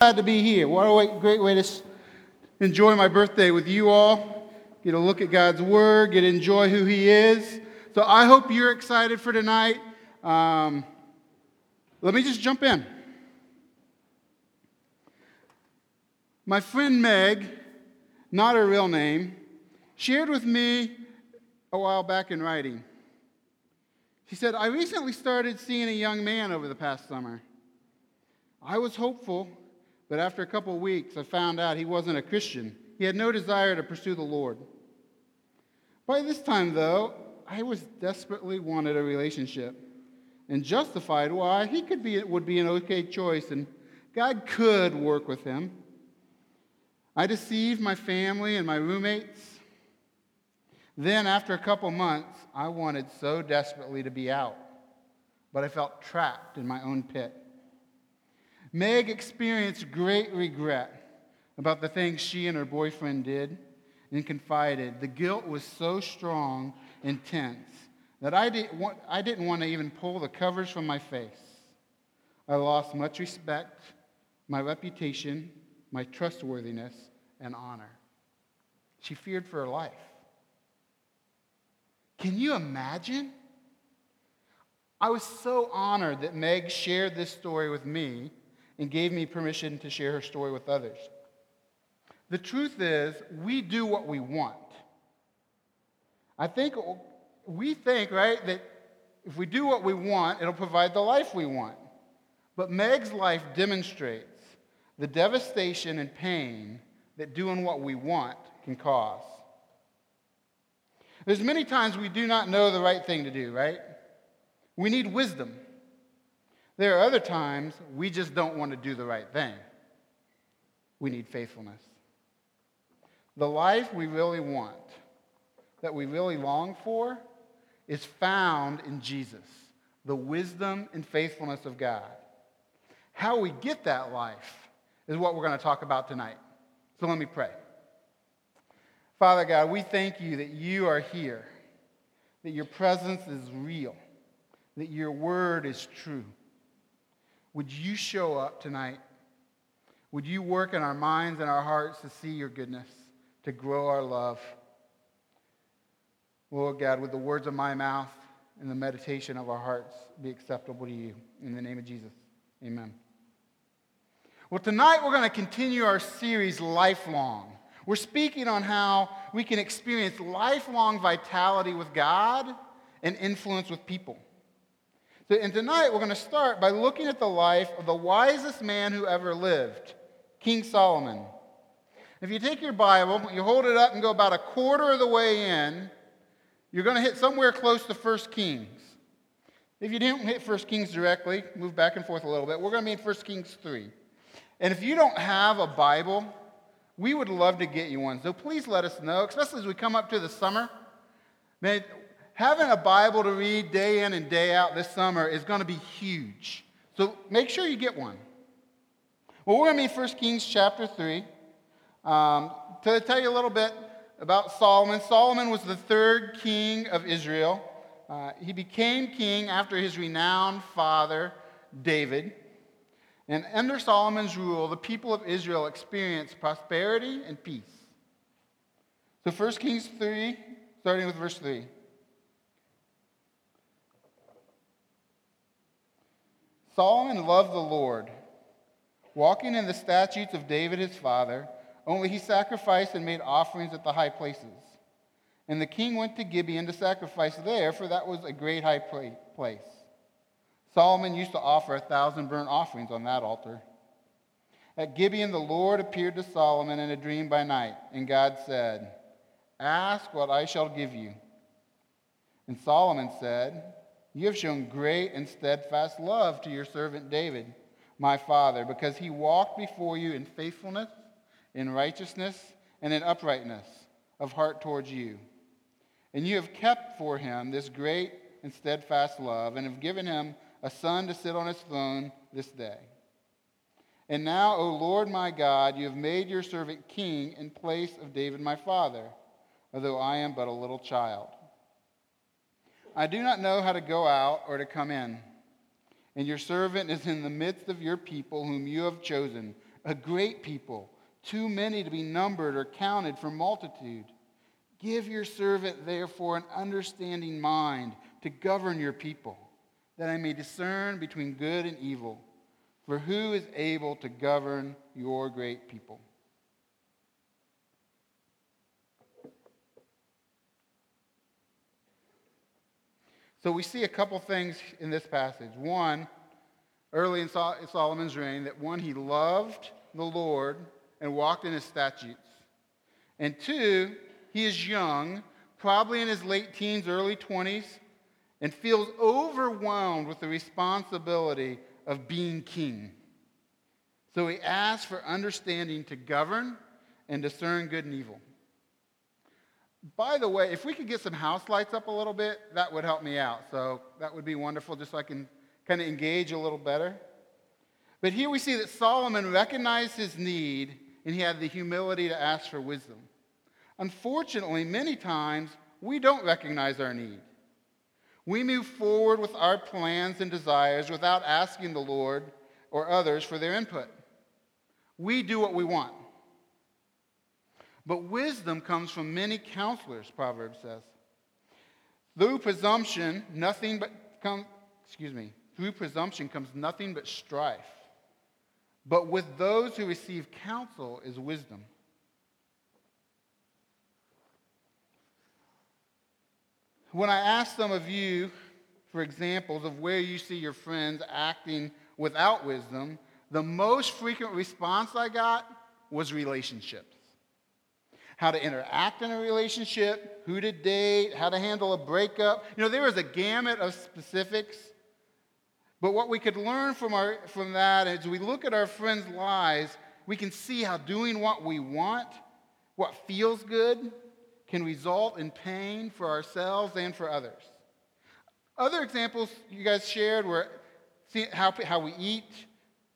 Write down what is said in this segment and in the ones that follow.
Glad to be here. What a great way to enjoy my birthday with you all. Get a look at God's Word, get to enjoy who He is. So I hope you're excited for tonight. Um, let me just jump in. My friend Meg, not her real name, shared with me a while back in writing. She said, I recently started seeing a young man over the past summer. I was hopeful but after a couple of weeks, I found out he wasn't a Christian. He had no desire to pursue the Lord. By this time, though, I was desperately wanted a relationship and justified why he could be, would be an okay choice and God could work with him. I deceived my family and my roommates. Then, after a couple months, I wanted so desperately to be out, but I felt trapped in my own pit. Meg experienced great regret about the things she and her boyfriend did and confided. The guilt was so strong, and intense, that I didn't, want, I didn't want to even pull the covers from my face. I lost much respect, my reputation, my trustworthiness, and honor. She feared for her life. Can you imagine? I was so honored that Meg shared this story with me and gave me permission to share her story with others. The truth is, we do what we want. I think we think, right, that if we do what we want, it'll provide the life we want. But Meg's life demonstrates the devastation and pain that doing what we want can cause. There's many times we do not know the right thing to do, right? We need wisdom. There are other times we just don't want to do the right thing. We need faithfulness. The life we really want, that we really long for, is found in Jesus, the wisdom and faithfulness of God. How we get that life is what we're going to talk about tonight. So let me pray. Father God, we thank you that you are here, that your presence is real, that your word is true. Would you show up tonight? Would you work in our minds and our hearts to see your goodness, to grow our love? Lord God, would the words of my mouth and the meditation of our hearts be acceptable to you. In the name of Jesus, amen. Well, tonight we're going to continue our series, Lifelong. We're speaking on how we can experience lifelong vitality with God and influence with people. And tonight we're going to start by looking at the life of the wisest man who ever lived, King Solomon. If you take your Bible, you hold it up and go about a quarter of the way in, you're going to hit somewhere close to 1 Kings. If you didn't hit 1 Kings directly, move back and forth a little bit. We're going to be in 1 Kings 3. And if you don't have a Bible, we would love to get you one. So please let us know, especially as we come up to the summer. Having a Bible to read day in and day out this summer is going to be huge. So make sure you get one. Well, we're going to be 1 Kings chapter 3. Um, to tell you a little bit about Solomon, Solomon was the third king of Israel. Uh, he became king after his renowned father, David. And under Solomon's rule, the people of Israel experienced prosperity and peace. So 1 Kings 3, starting with verse 3. Solomon loved the Lord, walking in the statutes of David his father, only he sacrificed and made offerings at the high places. And the king went to Gibeon to sacrifice there, for that was a great high place. Solomon used to offer a thousand burnt offerings on that altar. At Gibeon, the Lord appeared to Solomon in a dream by night, and God said, Ask what I shall give you. And Solomon said, you have shown great and steadfast love to your servant David, my father, because he walked before you in faithfulness, in righteousness, and in uprightness of heart towards you. And you have kept for him this great and steadfast love, and have given him a son to sit on his throne this day. And now, O Lord my God, you have made your servant king in place of David my father, although I am but a little child. I do not know how to go out or to come in. And your servant is in the midst of your people, whom you have chosen, a great people, too many to be numbered or counted for multitude. Give your servant, therefore, an understanding mind to govern your people, that I may discern between good and evil. For who is able to govern your great people? So we see a couple things in this passage. One, early in Solomon's reign, that one, he loved the Lord and walked in his statutes. And two, he is young, probably in his late teens, early 20s, and feels overwhelmed with the responsibility of being king. So he asks for understanding to govern and discern good and evil. By the way, if we could get some house lights up a little bit, that would help me out. So that would be wonderful, just so I can kind of engage a little better. But here we see that Solomon recognized his need and he had the humility to ask for wisdom. Unfortunately, many times we don't recognize our need. We move forward with our plans and desires without asking the Lord or others for their input. We do what we want. But wisdom comes from many counselors, Proverbs says. Through presumption, nothing but excuse me, through presumption comes nothing but strife. But with those who receive counsel is wisdom. When I asked some of you for examples of where you see your friends acting without wisdom, the most frequent response I got was relationships. How to interact in a relationship, who to date, how to handle a breakup. You know, there was a gamut of specifics. But what we could learn from, our, from that is we look at our friends' lives, we can see how doing what we want, what feels good, can result in pain for ourselves and for others. Other examples you guys shared were how, how we eat,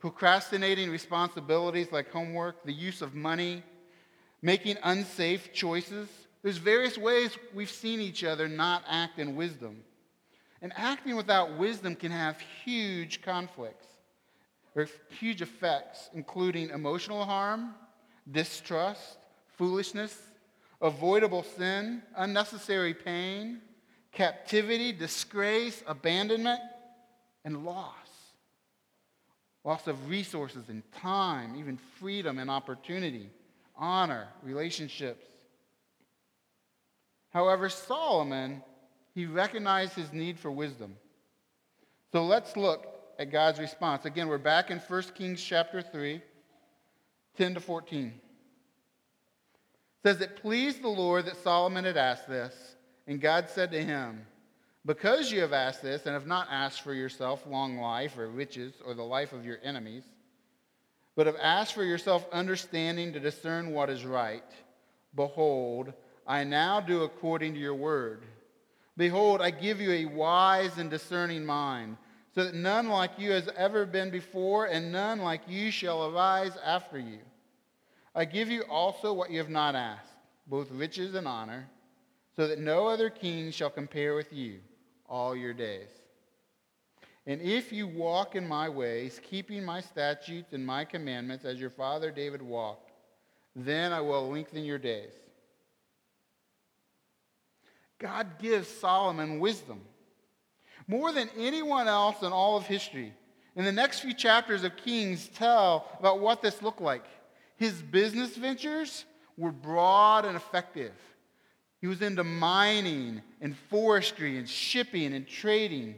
procrastinating responsibilities like homework, the use of money, making unsafe choices. There's various ways we've seen each other not act in wisdom. And acting without wisdom can have huge conflicts or huge effects, including emotional harm, distrust, foolishness, avoidable sin, unnecessary pain, captivity, disgrace, abandonment, and loss. Loss of resources and time, even freedom and opportunity, honor, relationships. However, Solomon, he recognized his need for wisdom. So let's look at God's response. Again, we're back in 1 Kings chapter 3, 10 to 14 says it pleased the Lord that Solomon had asked this, and God said to him, Because you have asked this and have not asked for yourself long life or riches or the life of your enemies, but have asked for yourself understanding to discern what is right, behold, I now do according to your word. Behold, I give you a wise and discerning mind, so that none like you has ever been before, and none like you shall arise after you. I give you also what you have not asked, both riches and honor, so that no other king shall compare with you all your days. And if you walk in my ways, keeping my statutes and my commandments as your father David walked, then I will lengthen your days. God gives Solomon wisdom. More than anyone else in all of history. In the next few chapters of Kings tell about what this looked like. His business ventures were broad and effective. He was into mining and forestry and shipping and trading.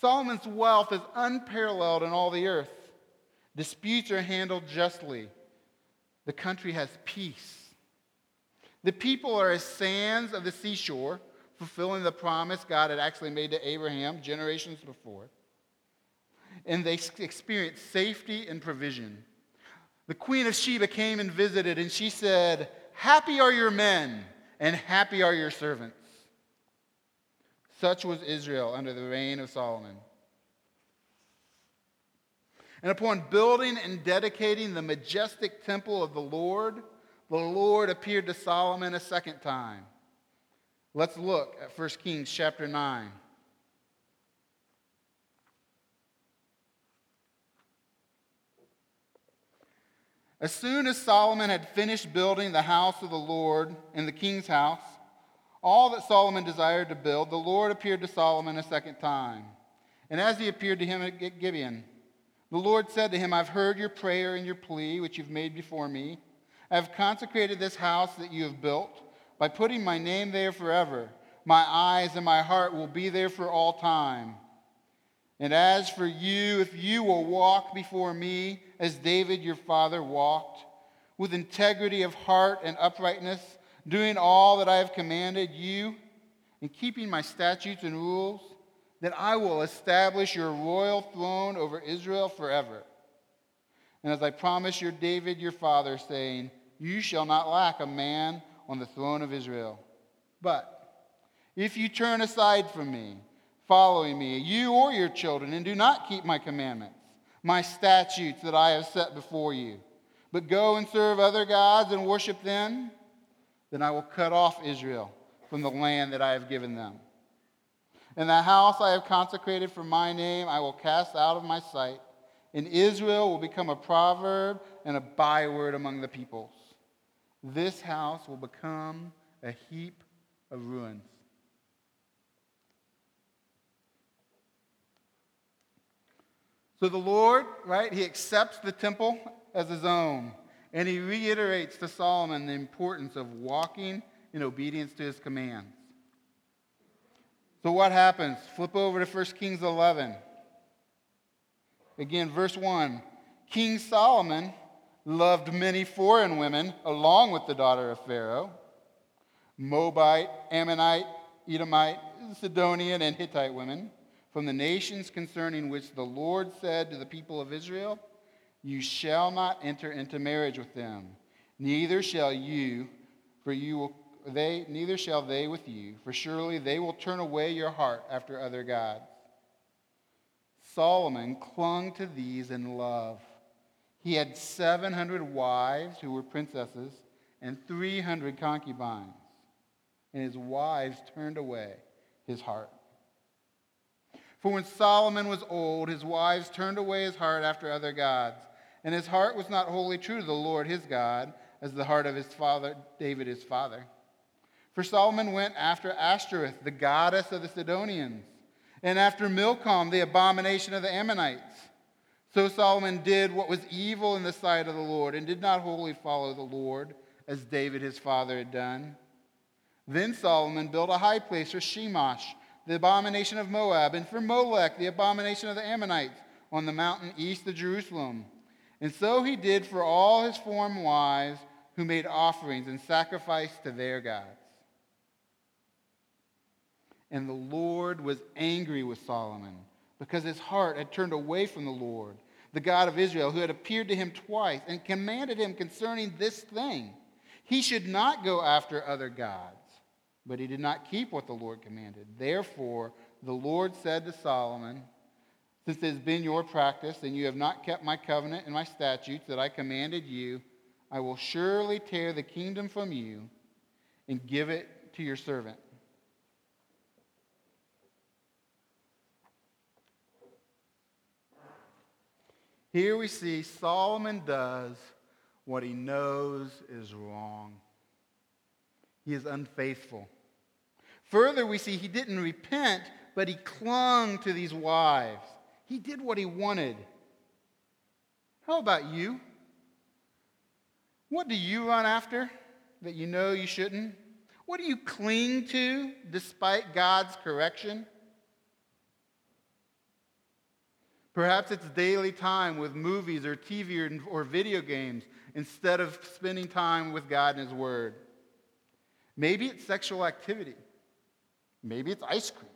Solomon's wealth is unparalleled in all the earth. Disputes are handled justly. The country has peace. The people are as sands of the seashore, fulfilling the promise God had actually made to Abraham generations before. And they experience safety and provision the queen of Sheba came and visited, and she said, Happy are your men, and happy are your servants. Such was Israel under the reign of Solomon. And upon building and dedicating the majestic temple of the Lord, the Lord appeared to Solomon a second time. Let's look at 1 Kings chapter 9. As soon as Solomon had finished building the house of the Lord and the king's house, all that Solomon desired to build, the Lord appeared to Solomon a second time. And as he appeared to him at Gibeon, the Lord said to him, I've heard your prayer and your plea, which you've made before me. I have consecrated this house that you have built by putting my name there forever. My eyes and my heart will be there for all time. And as for you, if you will walk before me as David your father walked, with integrity of heart and uprightness, doing all that I have commanded you, and keeping my statutes and rules, then I will establish your royal throne over Israel forever. And as I promised your David your father, saying, You shall not lack a man on the throne of Israel. But if you turn aside from me, following me, you or your children, and do not keep my commandments, my statutes that I have set before you, but go and serve other gods and worship them, then I will cut off Israel from the land that I have given them. And the house I have consecrated for my name I will cast out of my sight, and Israel will become a proverb and a byword among the peoples. This house will become a heap of ruins. So the Lord, right, he accepts the temple as his own, and he reiterates to Solomon the importance of walking in obedience to his commands. So what happens? Flip over to 1 Kings 11. Again, verse 1. King Solomon loved many foreign women along with the daughter of Pharaoh Moabite, Ammonite, Edomite, Sidonian, and Hittite women from the nations concerning which the Lord said to the people of Israel, You shall not enter into marriage with them, neither shall you, for you will they neither shall they with you, for surely they will turn away your heart after other gods. Solomon clung to these in love. He had 700 wives who were princesses and 300 concubines, and his wives turned away his heart. For when Solomon was old, his wives turned away his heart after other gods, and his heart was not wholly true to the Lord his God, as the heart of his father David his father. For Solomon went after Ashtoreth, the goddess of the Sidonians, and after Milcom, the abomination of the Ammonites. So Solomon did what was evil in the sight of the Lord, and did not wholly follow the Lord, as David his father had done. Then Solomon built a high place for Chemosh, the abomination of Moab, and for Molech, the abomination of the Ammonites, on the mountain east of Jerusalem. And so he did for all his foreign wives who made offerings and sacrificed to their gods. And the Lord was angry with Solomon because his heart had turned away from the Lord, the God of Israel, who had appeared to him twice and commanded him concerning this thing. He should not go after other gods but he did not keep what the Lord commanded. Therefore, the Lord said to Solomon, Since it has been your practice, and you have not kept my covenant and my statutes that I commanded you, I will surely tear the kingdom from you and give it to your servant. Here we see Solomon does what he knows is wrong. He is unfaithful. Further, we see he didn't repent, but he clung to these wives. He did what he wanted. How about you? What do you run after that you know you shouldn't? What do you cling to despite God's correction? Perhaps it's daily time with movies or TV or, video games instead of spending time with God and His Word. Maybe it's sexual activity. Maybe it's ice cream.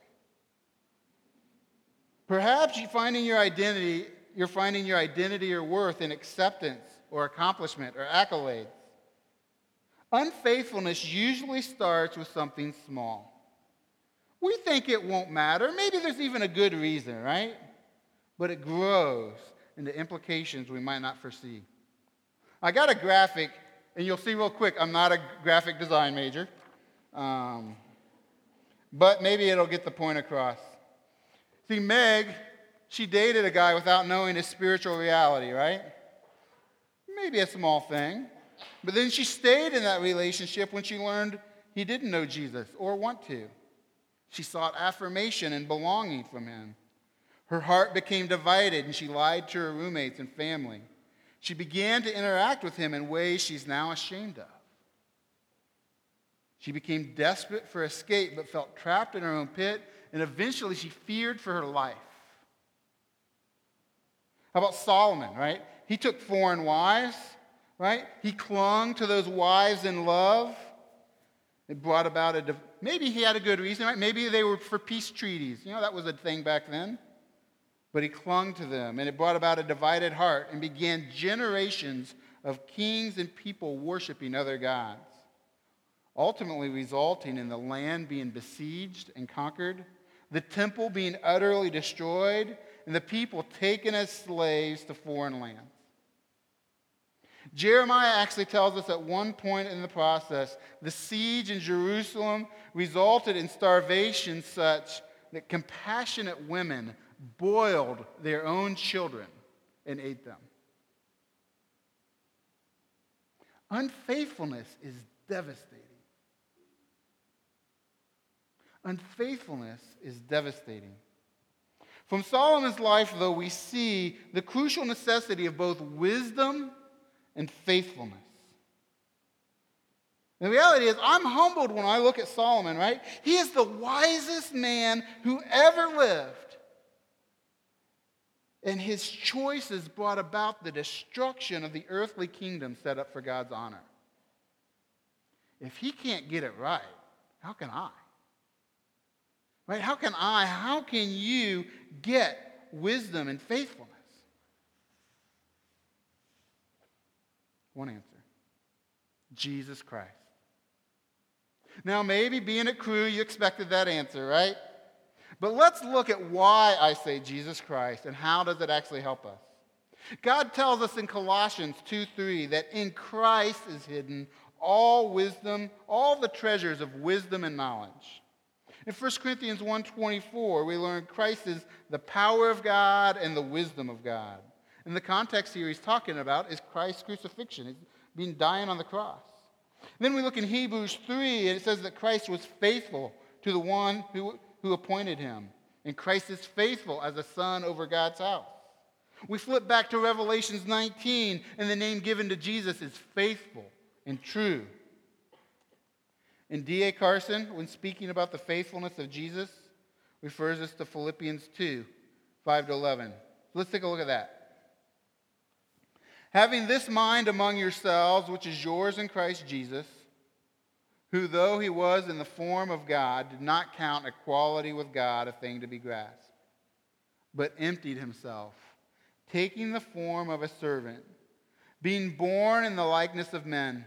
Perhaps you're finding your identity, you're finding your identity or worth in acceptance or accomplishment or accolades. Unfaithfulness usually starts with something small. We think it won't matter. Maybe there's even a good reason, right? But it grows into implications we might not foresee. I got a graphic, and you'll see real quick, I'm not a graphic design major. Um, but maybe it'll get the point across. See, Meg, she dated a guy without knowing his spiritual reality, right? maybe a small thing. But then she stayed in that relationship when she learned he didn't know Jesus or want to. She sought affirmation and belonging from him. Her heart became divided and she lied to her roommates and family. She began to interact with him in ways she's now ashamed of. She became desperate for escape but felt trapped in her own pit, and eventually she feared for her life. How about Solomon, right? He took foreign wives, right? He clung to those wives in love. It brought about a, maybe he had a good reason, right? Maybe they were for peace treaties. You know, that was a thing back then. But he clung to them, and it brought about a divided heart and began generations of kings and people worshiping other gods ultimately resulting in the land being besieged and conquered, the temple being utterly destroyed, and the people taken as slaves to foreign lands. Jeremiah actually tells us at one point in the process, the siege in Jerusalem resulted in starvation such that compassionate women boiled their own children and ate them. Unfaithfulness is devastating. Unfaithfulness is devastating. From Solomon's life, though, we see the crucial necessity of both wisdom and faithfulness. The reality is, I'm humbled when I look at Solomon, right? He is the wisest man who ever lived. And his choices brought about the destruction of the earthly kingdom set up for God's honor. If he can't get it right, how can I? Right? How can I, how can you get wisdom and faithfulness? One answer Jesus Christ. Now, maybe being at Cru, you expected that answer, right? But let's look at why I say Jesus Christ and how does it actually help us. God tells us in Colossians 2 3 that in Christ is hidden all wisdom, all the treasures of wisdom and knowledge. In 1 Corinthians 1.24, we learn Christ is the power of God and the wisdom of God. And the context here he's talking about is Christ's crucifixion. He's being dying on the cross. then we look in Hebrews 3, and it says that Christ was faithful to the one who, who appointed him. And Christ is faithful as a son over God's house. We flip back to Revelations 19, and the name given to Jesus is faithful and true. And D.A. Carson, when speaking about the faithfulness of Jesus, refers us to Philippians 2 5 to 11. let's take a look at that. Having this mind among yourselves, which is yours in Christ Jesus, who, though he was in the form of God, did not count equality with God a thing to be grasped, but emptied himself, taking the form of a servant, being born in the likeness of men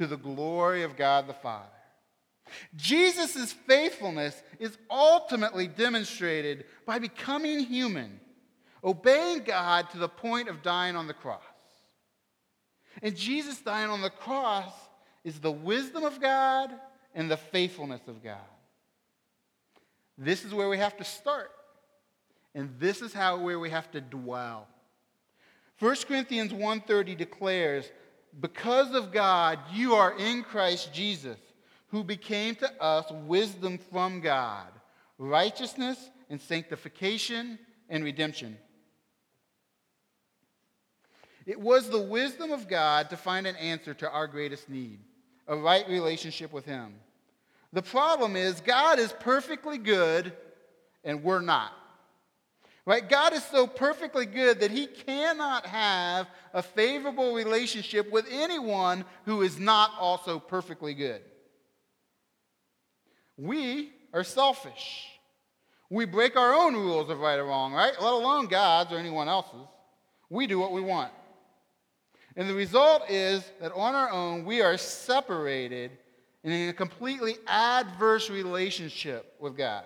to the glory of God the Father. Jesus' faithfulness is ultimately demonstrated by becoming human, obeying God to the point of dying on the cross. And Jesus dying on the cross is the wisdom of God and the faithfulness of God. This is where we have to start. And this is how where we have to dwell. 1 Corinthians 1:30 declares because of God, you are in Christ Jesus, who became to us wisdom from God, righteousness and sanctification and redemption. It was the wisdom of God to find an answer to our greatest need a right relationship with Him. The problem is, God is perfectly good and we're not. Right? God is so perfectly good that he cannot have a favorable relationship with anyone who is not also perfectly good. We are selfish. We break our own rules of right or wrong, right? Let alone God's or anyone else's. We do what we want. And the result is that on our own, we are separated in a completely adverse relationship with God.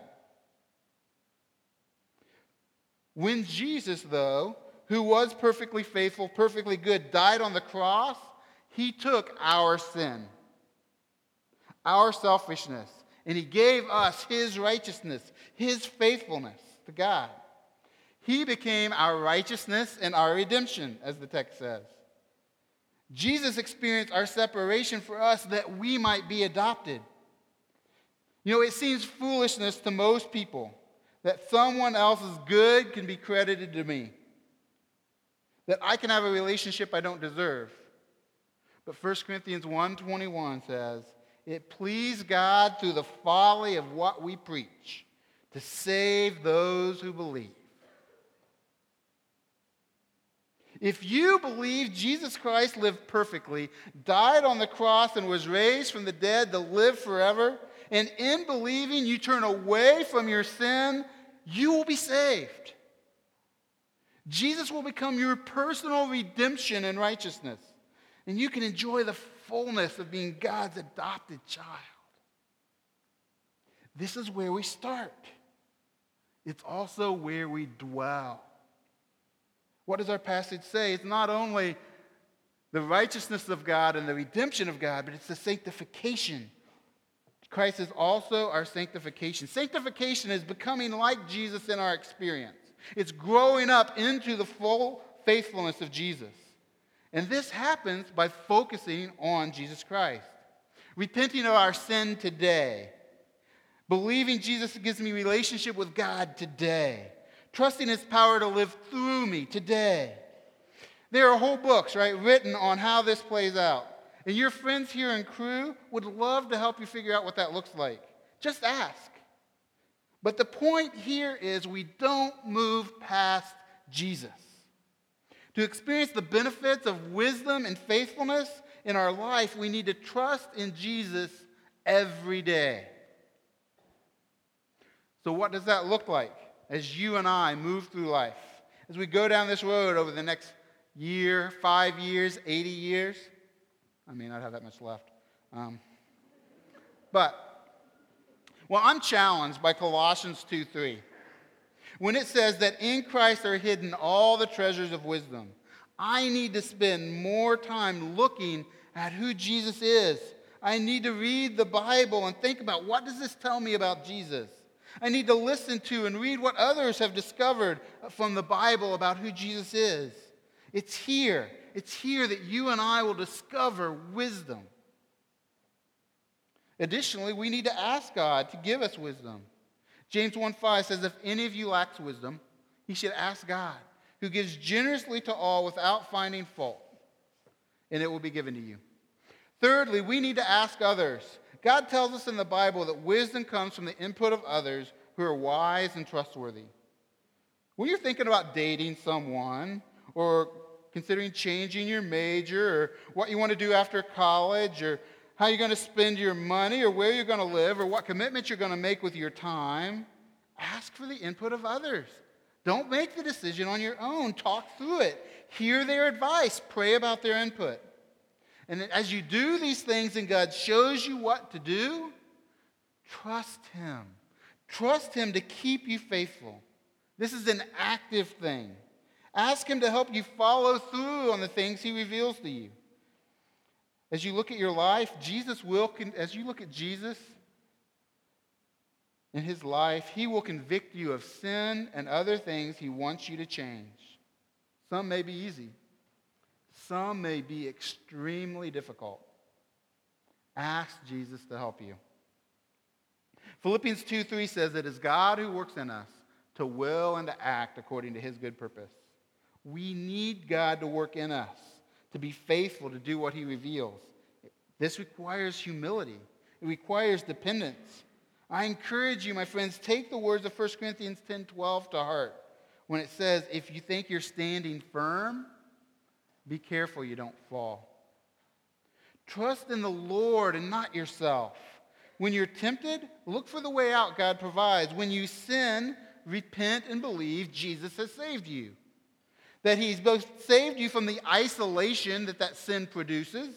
When Jesus, though, who was perfectly faithful, perfectly good, died on the cross, he took our sin, our selfishness, and he gave us his righteousness, his faithfulness to God. He became our righteousness and our redemption, as the text says. Jesus experienced our separation for us that we might be adopted. You know, it seems foolishness to most people that someone else's good can be credited to me, that I can have a relationship I don't deserve. But 1 Corinthians 1:21 says, "It pleased God through the folly of what we preach to save those who believe." If you believe Jesus Christ lived perfectly, died on the cross, and was raised from the dead to live forever, and in believing you turn away from your sin, you will be saved. Jesus will become your personal redemption and righteousness, and you can enjoy the fullness of being God's adopted child. This is where we start. It's also where we dwell. What does our passage say? It's not only the righteousness of God and the redemption of God, but it's the sanctification. Christ is also our sanctification. Sanctification is becoming like Jesus in our experience, it's growing up into the full faithfulness of Jesus. And this happens by focusing on Jesus Christ, repenting of our sin today, believing Jesus gives me relationship with God today trusting his power to live through me today. There are whole books, right, written on how this plays out. And your friends here in Cru would love to help you figure out what that looks like. Just ask. But the point here is we don't move past Jesus. To experience the benefits of wisdom and faithfulness in our life, we need to trust in Jesus every day. So, what does that look like? as you and I move through life, as we go down this road over the next year, five years, 80 years. I may not have that much left. Um, but, well, I'm challenged by Colossians 2 3. When it says that in Christ are hidden all the treasures of wisdom, I need to spend more time looking at who Jesus is. I need to read the Bible and think about what does this tell me about Jesus? I need to listen to and read what others have discovered from the Bible about who Jesus is. It's here. It's here that you and I will discover wisdom. Additionally, we need to ask God to give us wisdom. James 1:5 says, If any of you lacks wisdom, he should ask God, who gives generously to all without finding fault, and it will be given to you. Thirdly, we need to ask others. God tells us in the Bible that wisdom comes from the input of others who are wise and trustworthy. When you're thinking about dating someone or considering changing your major or what you want to do after college or how you're going to spend your money or where you're going to live or what commitments you're going to make with your time, ask for the input of others. Don't make the decision on your own. Talk through it. Hear their advice. Pray about their input. And as you do these things and God shows you what to do, trust Him. Trust Him to keep you faithful. This is an active thing. Ask Him to help you follow through on the things He reveals to you. As you look at your life, Jesus will, as you look at Jesus in His life, He will convict you of sin and other things He wants you to change. Some may be easy. Some may be extremely difficult. Ask Jesus to help you. Philippians 2 3 says, It is God who works in us to will and to act according to his good purpose. We need God to work in us, to be faithful to do what he reveals. This requires humility, it requires dependence. I encourage you, my friends, take the words of 1 Corinthians 10 12 to heart when it says, If you think you're standing firm, be careful you don't fall. Trust in the Lord and not yourself. When you're tempted, look for the way out God provides. When you sin, repent and believe Jesus has saved you. That He's both saved you from the isolation that that sin produces,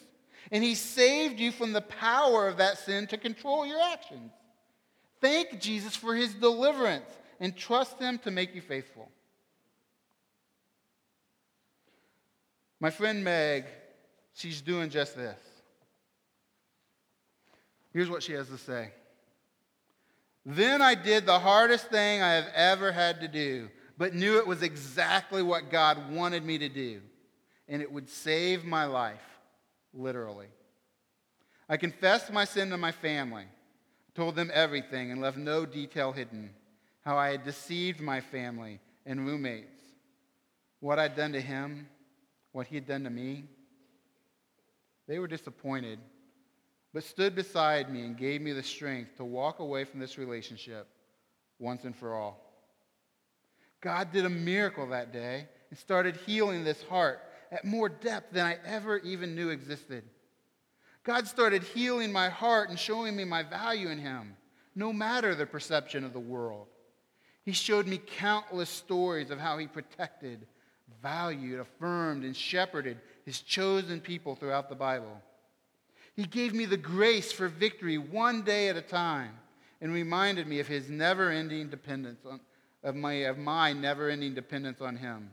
and He saved you from the power of that sin to control your actions. Thank Jesus for His deliverance and trust Him to make you faithful. My friend Meg, she's doing just this. Here's what she has to say. Then I did the hardest thing I have ever had to do, but knew it was exactly what God wanted me to do, and it would save my life, literally. I confessed my sin to my family, told them everything, and left no detail hidden how I had deceived my family and roommates, what I'd done to him, what he had done to me. They were disappointed but stood beside me and gave me the strength to walk away from this relationship once and for all. God did a miracle that day and started healing this heart at more depth than I ever even knew existed. God started healing my heart and showing me my value in Him, no matter the perception of the world. He showed me countless stories of how He protected, valued, affirmed, and shepherded His chosen people throughout the Bible. He gave me the grace for victory one day at a time and reminded me of his never ending dependence on, of my, of my never ending dependence on him.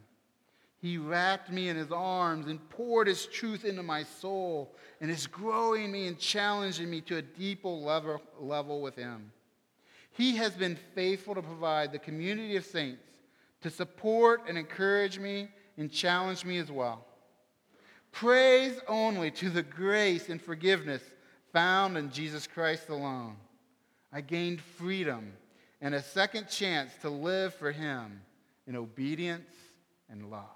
He wrapped me in his arms and poured his truth into my soul and is growing me and challenging me to a deeper level, level with him. He has been faithful to provide the community of saints to support and encourage me and challenge me as well. Praise only to the grace and forgiveness found in Jesus Christ alone. I gained freedom and a second chance to live for Him in obedience and love.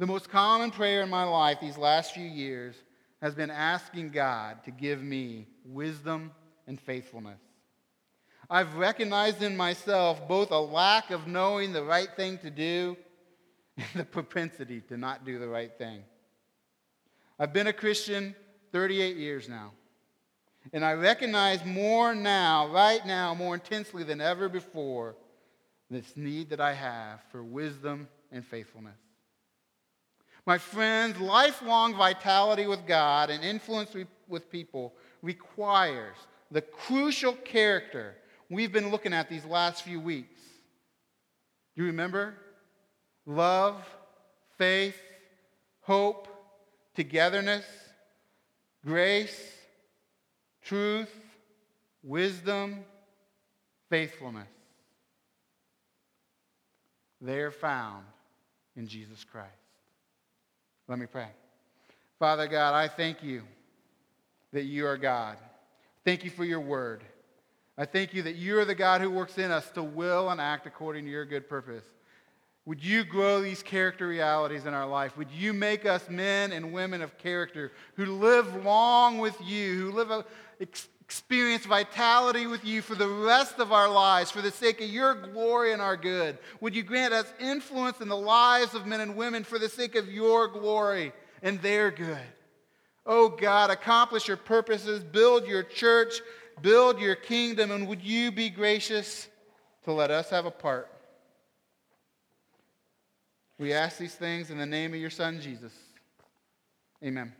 The most common prayer in my life these last few years has been asking God to give me wisdom and faithfulness. I've recognized in myself both a lack of knowing the right thing to do and the propensity to not do the right thing. I've been a Christian 38 years now. And I recognize more now, right now, more intensely than ever before, this need that I have for wisdom and faithfulness. My friends, lifelong vitality with God and influence with people requires the crucial character we've been looking at these last few weeks. Do you remember? Love, faith, hope, togetherness, grace, truth, wisdom, faithfulness. They are found in Jesus Christ. Let me pray. Father God, I thank you that you are God. Thank you for your word. I thank you that you are the God who works in us to will and act according to your good purpose. Would you grow these character realities in our life? Would you make us men and women of character who live long with you, who live a, experience vitality with you for the rest of our lives, for the sake of your glory and our good? Would you grant us influence in the lives of men and women for the sake of your glory and their good? Oh God, accomplish your purposes, build your church, build your kingdom, and would you be gracious to let us have a part? We ask these things in the name of your Son, Jesus. Amen.